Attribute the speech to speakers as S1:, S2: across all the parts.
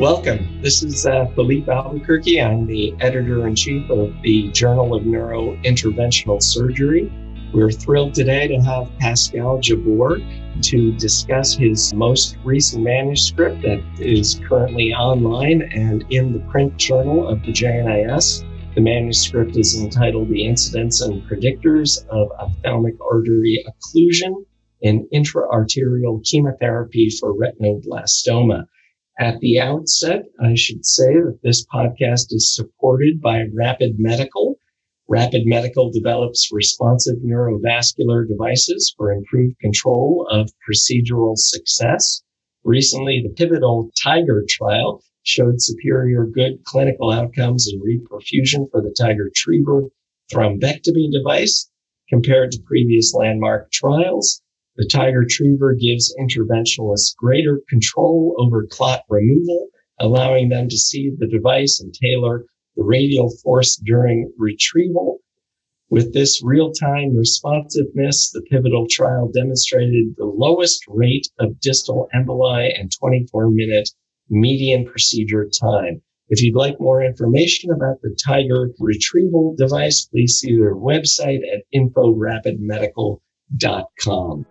S1: Welcome. This is uh, Felipe Albuquerque. I'm the editor in chief of the Journal of Neurointerventional Surgery. We're thrilled today to have Pascal Jabbour to discuss his most recent manuscript that is currently online and in the print journal of the JNIS. The manuscript is entitled The Incidence and Predictors of Ophthalmic Artery Occlusion in Intraarterial Chemotherapy for Retinoblastoma. At the outset, I should say that this podcast is supported by Rapid Medical. Rapid Medical develops responsive neurovascular devices for improved control of procedural success. Recently, the pivotal Tiger trial showed superior good clinical outcomes in reperfusion for the Tigertriever thrombectomy device compared to previous landmark trials. The Tigertriever gives interventionalists greater control over clot removal, allowing them to see the device and tailor the radial force during retrieval. With this real-time responsiveness, the pivotal trial demonstrated the lowest rate of distal emboli and 24-minute median procedure time. If you'd like more information about the Tiger retrieval device, please see their website at inforapidmedical.com.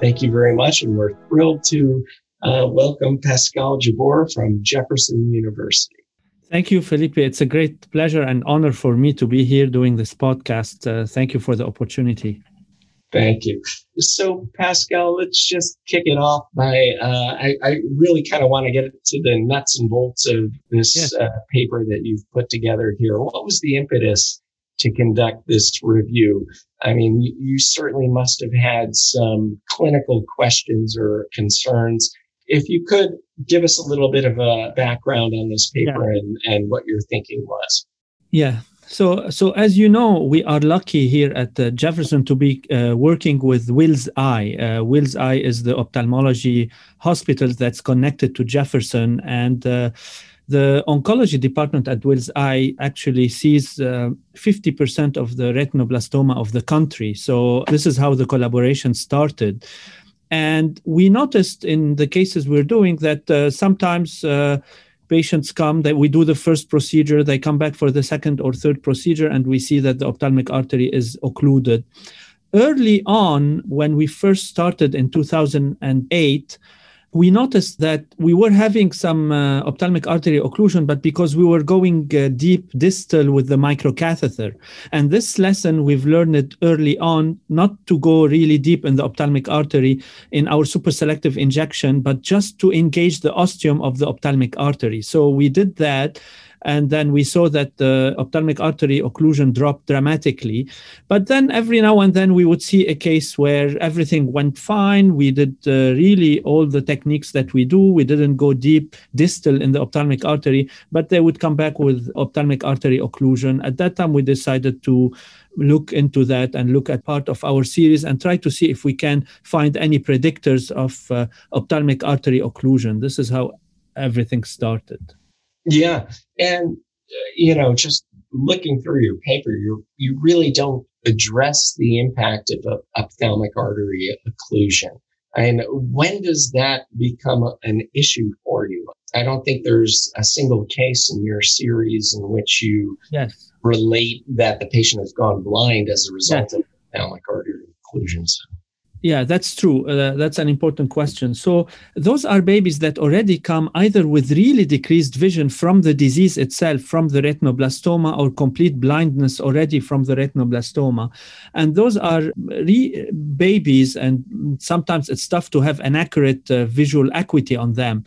S1: Thank you very much. And we're thrilled to uh, welcome Pascal Jabbour from Jefferson University.
S2: Thank you, Felipe. It's a great pleasure and honor for me to be here doing this podcast. Uh, thank you for the opportunity.
S1: Thank you. So, Pascal, let's just kick it off by uh, I, I, really kind of want to get to the nuts and bolts of this yes. uh, paper that you've put together here. What was the impetus to conduct this review. I mean, you, you, certainly must have had some clinical questions or concerns. If you could give us a little bit of a background on this paper yeah. and, and what your thinking was.
S2: Yeah. So, so as you know, we are lucky here at uh, Jefferson to be uh, working with Wills Eye. Uh, Wills Eye is the ophthalmology hospital that's connected to Jefferson, and uh, the oncology department at Wills Eye actually sees uh, 50% of the retinoblastoma of the country. So this is how the collaboration started. And we noticed in the cases we're doing that uh, sometimes uh, patients come that we do the first procedure, they come back for the second or third procedure, and we see that the ophthalmic artery is occluded. Early on, when we first started in 2008, we noticed that we were having some uh, ophthalmic artery occlusion, but because we were going uh, deep distal with the microcatheter. And this lesson we've learned it early on, not to go really deep in the ophthalmic artery in our super selective injection, but just to engage the ostium of the ophthalmic artery. So we did that and then we saw that the ophthalmic artery occlusion dropped dramatically. But then every now and then we would see a case where everything went fine. We did uh, really all the techniques that we do. We didn't go deep distal in the ophthalmic artery, but they would come back with ophthalmic artery occlusion. At that time, we decided to look into that and look at part of our series and try to see if we can find any predictors of uh, ophthalmic artery occlusion. This is how everything started.
S1: Yeah. And, uh, you know, just looking through your paper, you you really don't address the impact of a, ophthalmic artery occlusion. And when does that become a, an issue for you? I don't think there's a single case in your series in which you yes. relate that the patient has gone blind as a result yes. of ophthalmic artery occlusions.
S2: Yeah, that's true. Uh, that's an important question. So, those are babies that already come either with really decreased vision from the disease itself, from the retinoblastoma, or complete blindness already from the retinoblastoma. And those are re- babies, and sometimes it's tough to have an accurate uh, visual acuity on them.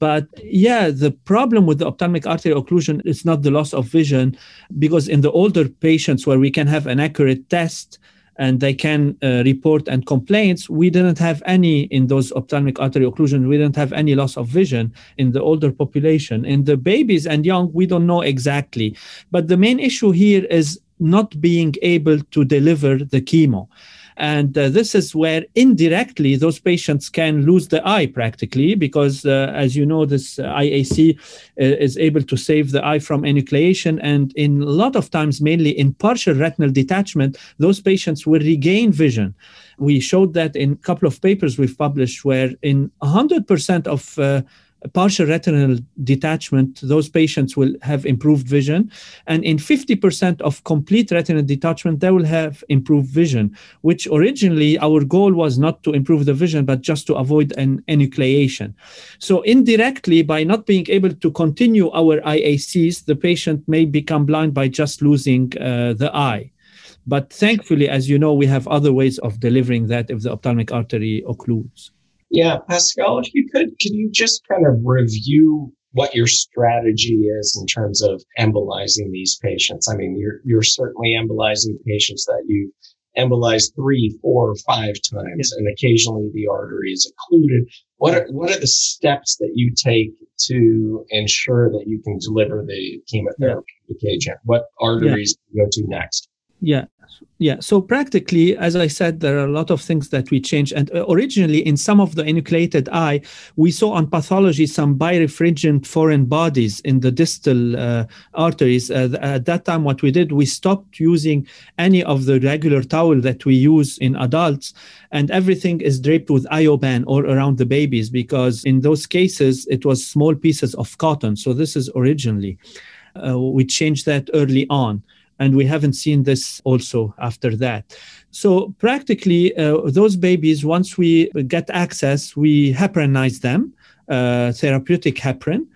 S2: But yeah, the problem with the ophthalmic artery occlusion is not the loss of vision, because in the older patients where we can have an accurate test, and they can uh, report and complaints. We didn't have any in those ophthalmic artery occlusion. We didn't have any loss of vision in the older population. In the babies and young, we don't know exactly. But the main issue here is not being able to deliver the chemo. And uh, this is where indirectly those patients can lose the eye practically because, uh, as you know, this IAC uh, is able to save the eye from enucleation. And in a lot of times, mainly in partial retinal detachment, those patients will regain vision. We showed that in a couple of papers we've published where in 100% of uh, partial retinal detachment, those patients will have improved vision. And in 50% of complete retinal detachment, they will have improved vision, which originally our goal was not to improve the vision, but just to avoid an enucleation. So indirectly, by not being able to continue our IACs, the patient may become blind by just losing uh, the eye. But thankfully, as you know, we have other ways of delivering that if the ophthalmic artery occludes.
S1: Yeah, Pascal, if you could, can you just kind of review what your strategy is in terms of embolizing these patients? I mean, you're you're certainly embolizing patients that you embolized five times, and occasionally the artery is occluded. What are what are the steps that you take to ensure that you can deliver the chemotherapeutic yeah. agent? What arteries yeah. go to next?
S2: Yeah. Yeah. So practically, as I said, there are a lot of things that we change. And uh, originally, in some of the enucleated eye, we saw on pathology some birefringent foreign bodies in the distal uh, arteries. Uh, at that time, what we did, we stopped using any of the regular towel that we use in adults, and everything is draped with ioban or around the babies because in those cases, it was small pieces of cotton. So this is originally. Uh, we changed that early on and we haven't seen this also after that. So practically, uh, those babies, once we get access, we heparinize them, uh, therapeutic heparin,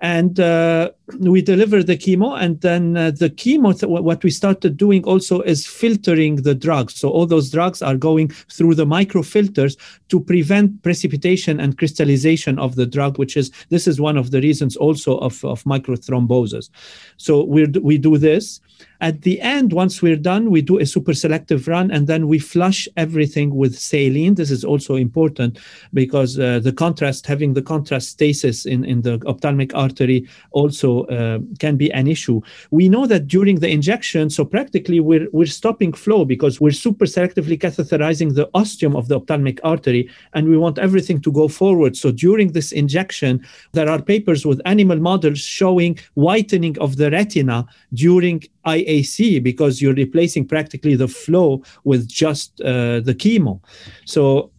S2: and uh, we deliver the chemo and then uh, the chemo th- what we started doing also is filtering the drugs so all those drugs are going through the microfilters to prevent precipitation and crystallization of the drug which is this is one of the reasons also of, of microthrombosis so we we do this at the end, once we're done, we do a super selective run and then we flush everything with saline. This is also important because uh, the contrast, having the contrast stasis in, in the ophthalmic artery also uh, can be an issue. We know that during the injection, so practically we're, we're stopping flow because we're super selectively catheterizing the ostium of the ophthalmic artery and we want everything to go forward. So during this injection, there are papers with animal models showing whitening of the retina during IAC because you're replacing practically the flow with just uh, the chemo. So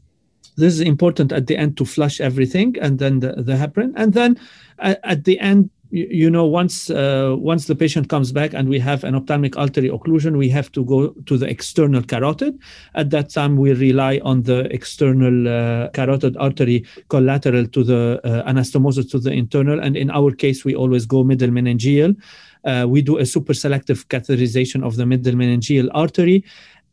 S2: this is important at the end to flush everything and then the, the heparin. And then uh, at the end, you, you know, once uh, once the patient comes back and we have an ophthalmic artery occlusion, we have to go to the external carotid. At that time, we rely on the external uh, carotid artery collateral to the uh, anastomosis to the internal. And in our case, we always go middle meningeal uh, we do a super selective catheterization of the middle meningeal artery.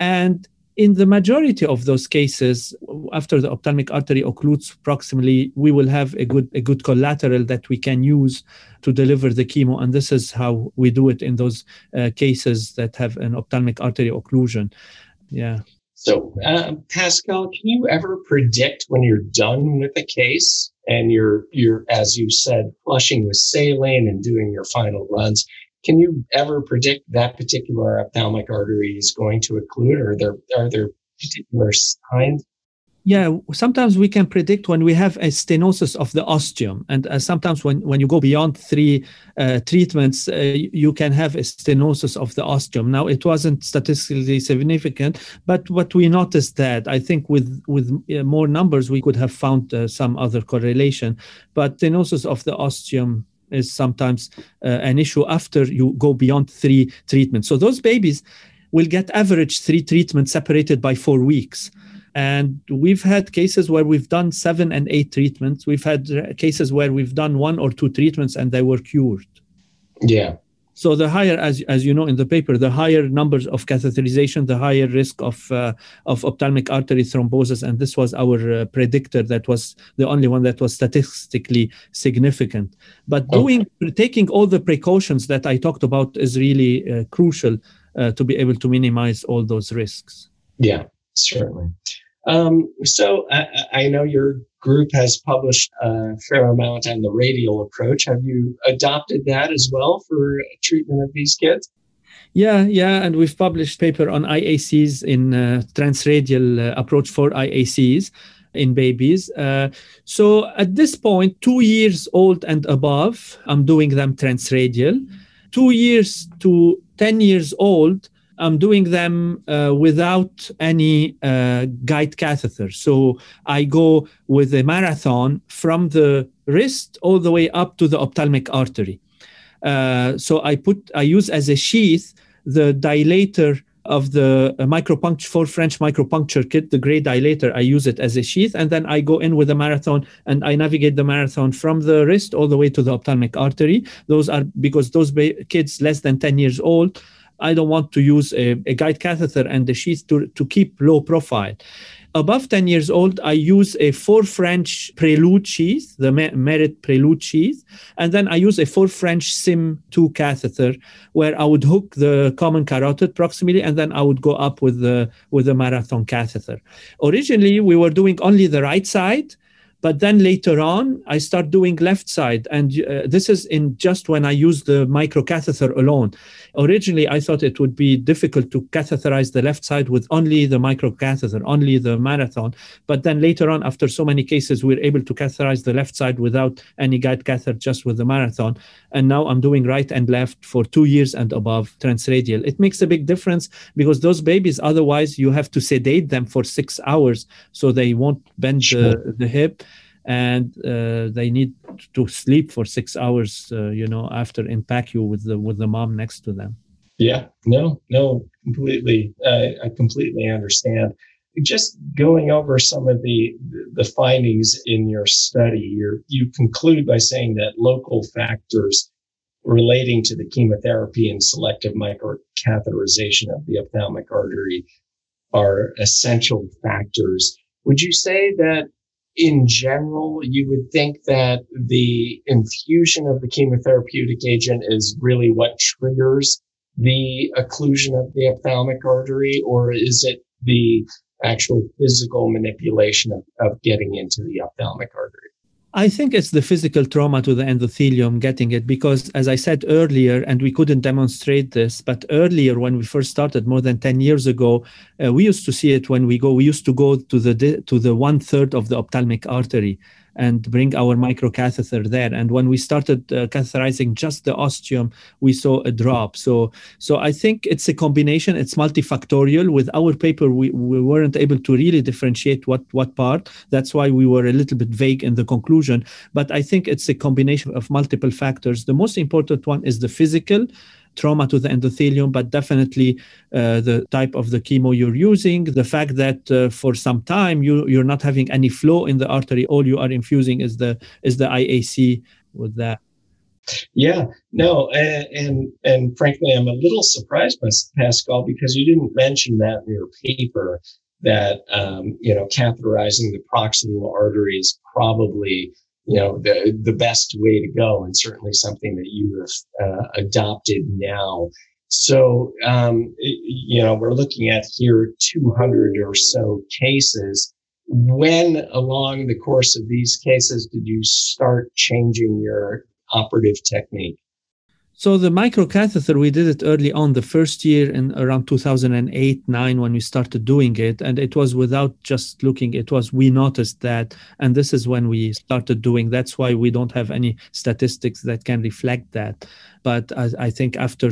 S2: And in the majority of those cases, after the ophthalmic artery occludes proximally, we will have a good a good collateral that we can use to deliver the chemo, and this is how we do it in those uh, cases that have an ophthalmic artery occlusion. Yeah.
S1: So, uh, Pascal, can you ever predict when you're done with a case and you're you're as you said flushing with saline and doing your final runs? Can you ever predict that particular ophthalmic artery is going to occlude, or are there are there particular signs?
S2: Yeah, sometimes we can predict when we have a stenosis of the ostium, and uh, sometimes when, when you go beyond three uh, treatments, uh, you can have a stenosis of the ostium. Now, it wasn't statistically significant, but what we noticed that I think with with uh, more numbers we could have found uh, some other correlation, but stenosis of the ostium is sometimes uh, an issue after you go beyond three treatments. So those babies will get average three treatments separated by four weeks. And we've had cases where we've done seven and eight treatments. We've had cases where we've done one or two treatments and they were cured.
S1: Yeah.
S2: So the higher, as as you know in the paper, the higher numbers of catheterization, the higher risk of uh, of ophthalmic artery thrombosis, and this was our uh, predictor. That was the only one that was statistically significant. But doing okay. taking all the precautions that I talked about is really uh, crucial uh, to be able to minimize all those risks.
S1: Yeah, certainly. Um, so I, I, know your group has published a fair amount on the radial approach. Have you adopted that as well for treatment of these kids?
S2: Yeah, yeah, and we've published paper on IACs in uh, transradial uh, approach for IACs in babies. Uh, so at this point, two years old and above, I'm doing them transradial. Two years to 10 years old, I'm doing them uh, without any uh, guide catheter. So I go with a marathon from the wrist all the way up to the ophthalmic artery. Uh, so I put I use as a sheath the dilator of the uh, micropuncture four French micropuncture kit, the gray dilator. I use it as a sheath, and then I go in with a marathon and I navigate the marathon from the wrist all the way to the ophthalmic artery. Those are because those kids less than 10 years old. I don't want to use a, a guide catheter and the sheath to, to keep low profile above 10 years old, I use a four French prelude sheath, the Merit prelude sheath, and then I use a four French SIM 2 catheter where I would hook the common carotid proximally and then I would go up with the with the marathon catheter. Originally, we were doing only the right side but then later on, I start doing left side. And uh, this is in just when I use the microcatheter alone. Originally, I thought it would be difficult to catheterize the left side with only the microcatheter, only the marathon. But then later on, after so many cases, we're able to catheterize the left side without any guide catheter, just with the marathon. And now I'm doing right and left for two years and above transradial. It makes a big difference because those babies, otherwise, you have to sedate them for six hours so they won't bend sure. the, the hip and uh, they need to sleep for six hours uh, you know after in PACU with the with the mom next to them.
S1: Yeah. No no completely. I completely understand. Just going over some of the the findings in your study you you conclude by saying that local factors relating to the chemotherapy and selective microcatheterization of the ophthalmic artery are essential factors. Would you say that in general, you would think that the infusion of the chemotherapeutic agent is really what triggers the occlusion of the ophthalmic artery, or is it the actual physical manipulation of, of getting into the ophthalmic artery?
S2: I think it's the physical trauma to the endothelium getting it because, as I said earlier, and we couldn't demonstrate this, but earlier when we first started more than 10 years ago, uh, we used to see it when we go, we used to go to the, to the one third of the ophthalmic artery and bring our microcatheter there. And when we started uh, catheterizing just the ostium, we saw a drop. So, so I think it's a combination. It's multifactorial. With our paper, we, we weren't able to really differentiate what what part. That's why we were a little bit vague in the conclusion. But I think it's a combination of multiple factors. The most important one is the physical trauma to the endothelium, but definitely uh, the type of the chemo you're using, the fact that uh, for some time you you're not having any flow in the artery, all you are infusing is the is the IAC with that.
S1: Yeah, no, and, and, frankly, I'm a little surprised, Pascal, because you didn't mention that in your paper that um, you know catheterizing the proximal artery is probably you know the the best way to go and certainly something that you have uh, adopted now. So um, you know we're looking at here 200 or so cases. When along the course of these cases did you start changing your operative technique
S2: so the microcatheter, we did it early on, the first year in around 2008, nine, when we started doing it, and it was without just looking. It was we noticed that, and this is when we started doing. That's why we don't have any statistics that can reflect that. But I, I think after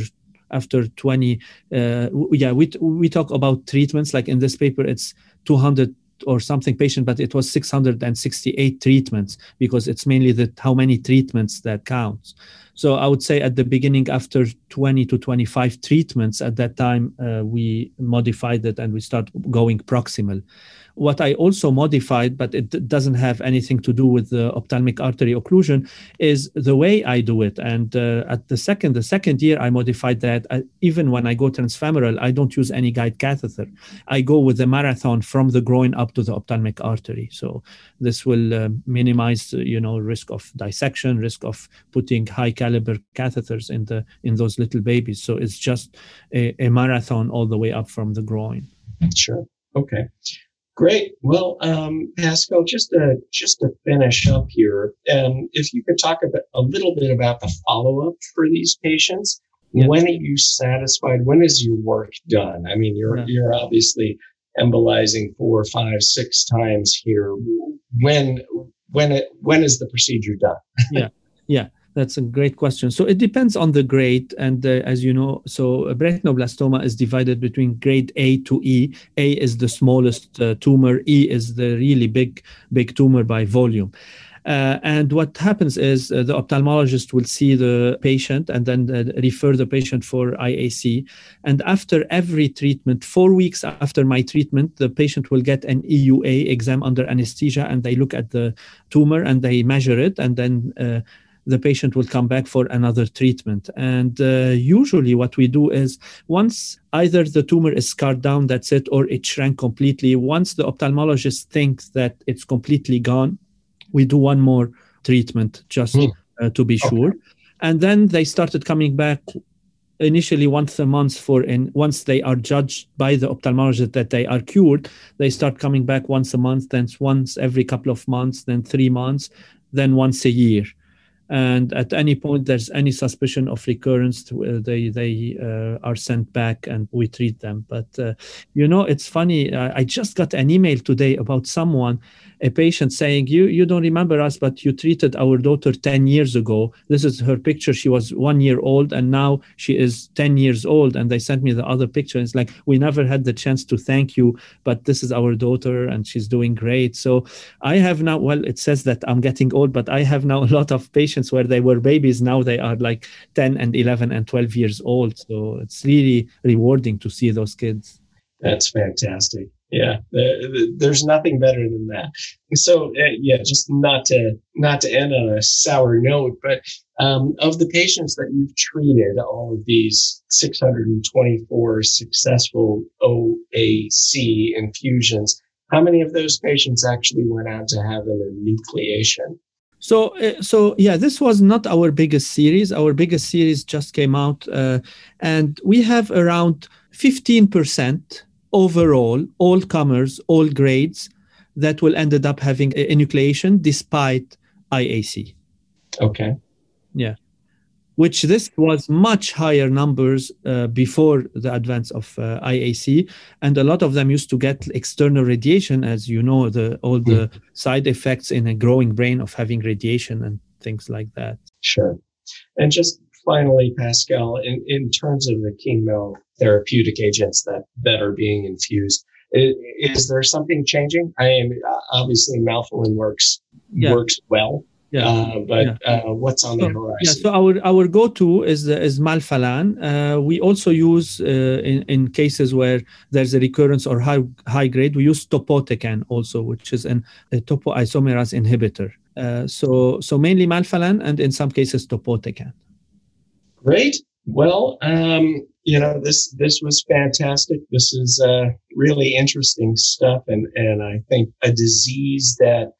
S2: after 20, uh, yeah, we we talk about treatments. Like in this paper, it's 200 or something patient, but it was 668 treatments because it's mainly that how many treatments that counts. So I would say at the beginning, after 20 to 25 treatments, at that time uh, we modified it and we start going proximal. What I also modified, but it doesn't have anything to do with the ophthalmic artery occlusion, is the way I do it. And uh, at the second, the second year, I modified that. I, even when I go transfemoral, I don't use any guide catheter. I go with the marathon from the groin up to the ophthalmic artery. So this will uh, minimize, uh, you know, risk of dissection, risk of putting high caliber catheters in the in those little babies. So it's just a, a marathon all the way up from the groin.
S1: Sure. Okay. Great. Well, um, Pascal, just to just to finish up here, um, if you could talk about a little bit about the follow up for these patients. Yeah. When are you satisfied? When is your work done? I mean, you're yeah. you're obviously embolizing four, five, six times here. When when it when is the procedure done?
S2: yeah, yeah. That's a great question. So it depends on the grade, and uh, as you know, so retinoblastoma is divided between grade A to E. A is the smallest uh, tumor. E is the really big, big tumor by volume. Uh, and what happens is uh, the ophthalmologist will see the patient and then uh, refer the patient for IAC. And after every treatment, four weeks after my treatment, the patient will get an EUA exam under anesthesia and they look at the tumor and they measure it and then uh, the patient will come back for another treatment. And uh, usually, what we do is once either the tumor is scarred down, that's it, or it shrank completely. Once the ophthalmologist thinks that it's completely gone, we do one more treatment just mm. uh, to be sure. Okay. And then they started coming back initially once a month for and once they are judged by the ophthalmologist that they are cured they start coming back once a month then once every couple of months then three months then once a year and at any point there's any suspicion of recurrence they they uh, are sent back and we treat them but uh, you know it's funny i just got an email today about someone a patient saying, you, you don't remember us, but you treated our daughter 10 years ago. This is her picture. She was one year old and now she is 10 years old. And they sent me the other picture. It's like, we never had the chance to thank you, but this is our daughter and she's doing great. So I have now, well, it says that I'm getting old, but I have now a lot of patients where they were babies. Now they are like 10 and 11 and 12 years old. So it's really rewarding to see those kids.
S1: That's fantastic yeah there's nothing better than that so uh, yeah just not to not to end on a sour note but um, of the patients that you've treated all of these 624 successful oac infusions how many of those patients actually went on to have an enucleation
S2: so, uh, so yeah, this was not our biggest series. Our biggest series just came out, uh, and we have around 15% overall, all comers, all grades, that will ended up having enucleation despite IAC.
S1: Okay.
S2: Yeah. Which this was much higher numbers uh, before the advance of uh, IAC, and a lot of them used to get external radiation, as you know, the all the mm. side effects in a growing brain of having radiation and things like that.
S1: Sure. And just finally, Pascal, in, in terms of the chemotherapeutic agents that, that are being infused, is, is there something changing? I am obviously, Melphalan works yeah. works well. Yeah. Uh, but yeah. Uh, what's on so, the horizon?
S2: Yeah, so our, our go-to is is Melphalan. Uh, we also use uh, in, in cases where there's a recurrence or high high grade, we use topotecan also, which is an, a topoisomerase inhibitor. Uh, so so mainly Melphalan and in some cases topotecan.
S1: Great. Well, um, you know this this was fantastic. This is uh, really interesting stuff, and and I think a disease that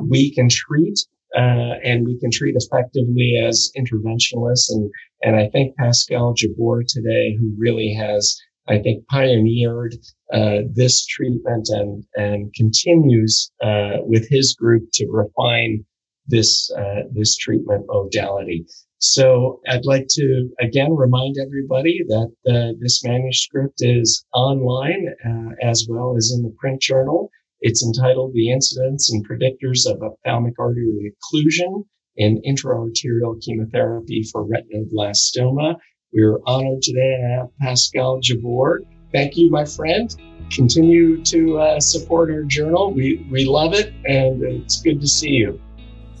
S1: we can treat uh, and we can treat effectively as interventionalists. And and I think Pascal Jabbour today, who really has I think pioneered uh, this treatment and and continues uh, with his group to refine this uh, this treatment modality. So I'd like to again remind everybody that uh, this manuscript is online uh, as well as in the print journal. It's entitled The Incidence and Predictors of Ophthalmic Artery Occlusion in Intraarterial Chemotherapy for Retinoblastoma. We're honored today to have Pascal Jabbour. Thank you, my friend. Continue to uh, support our journal. We, we love it, and it's good to see you.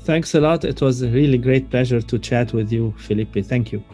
S2: Thanks a lot. It was a really great pleasure to chat with you, Felipe. Thank you.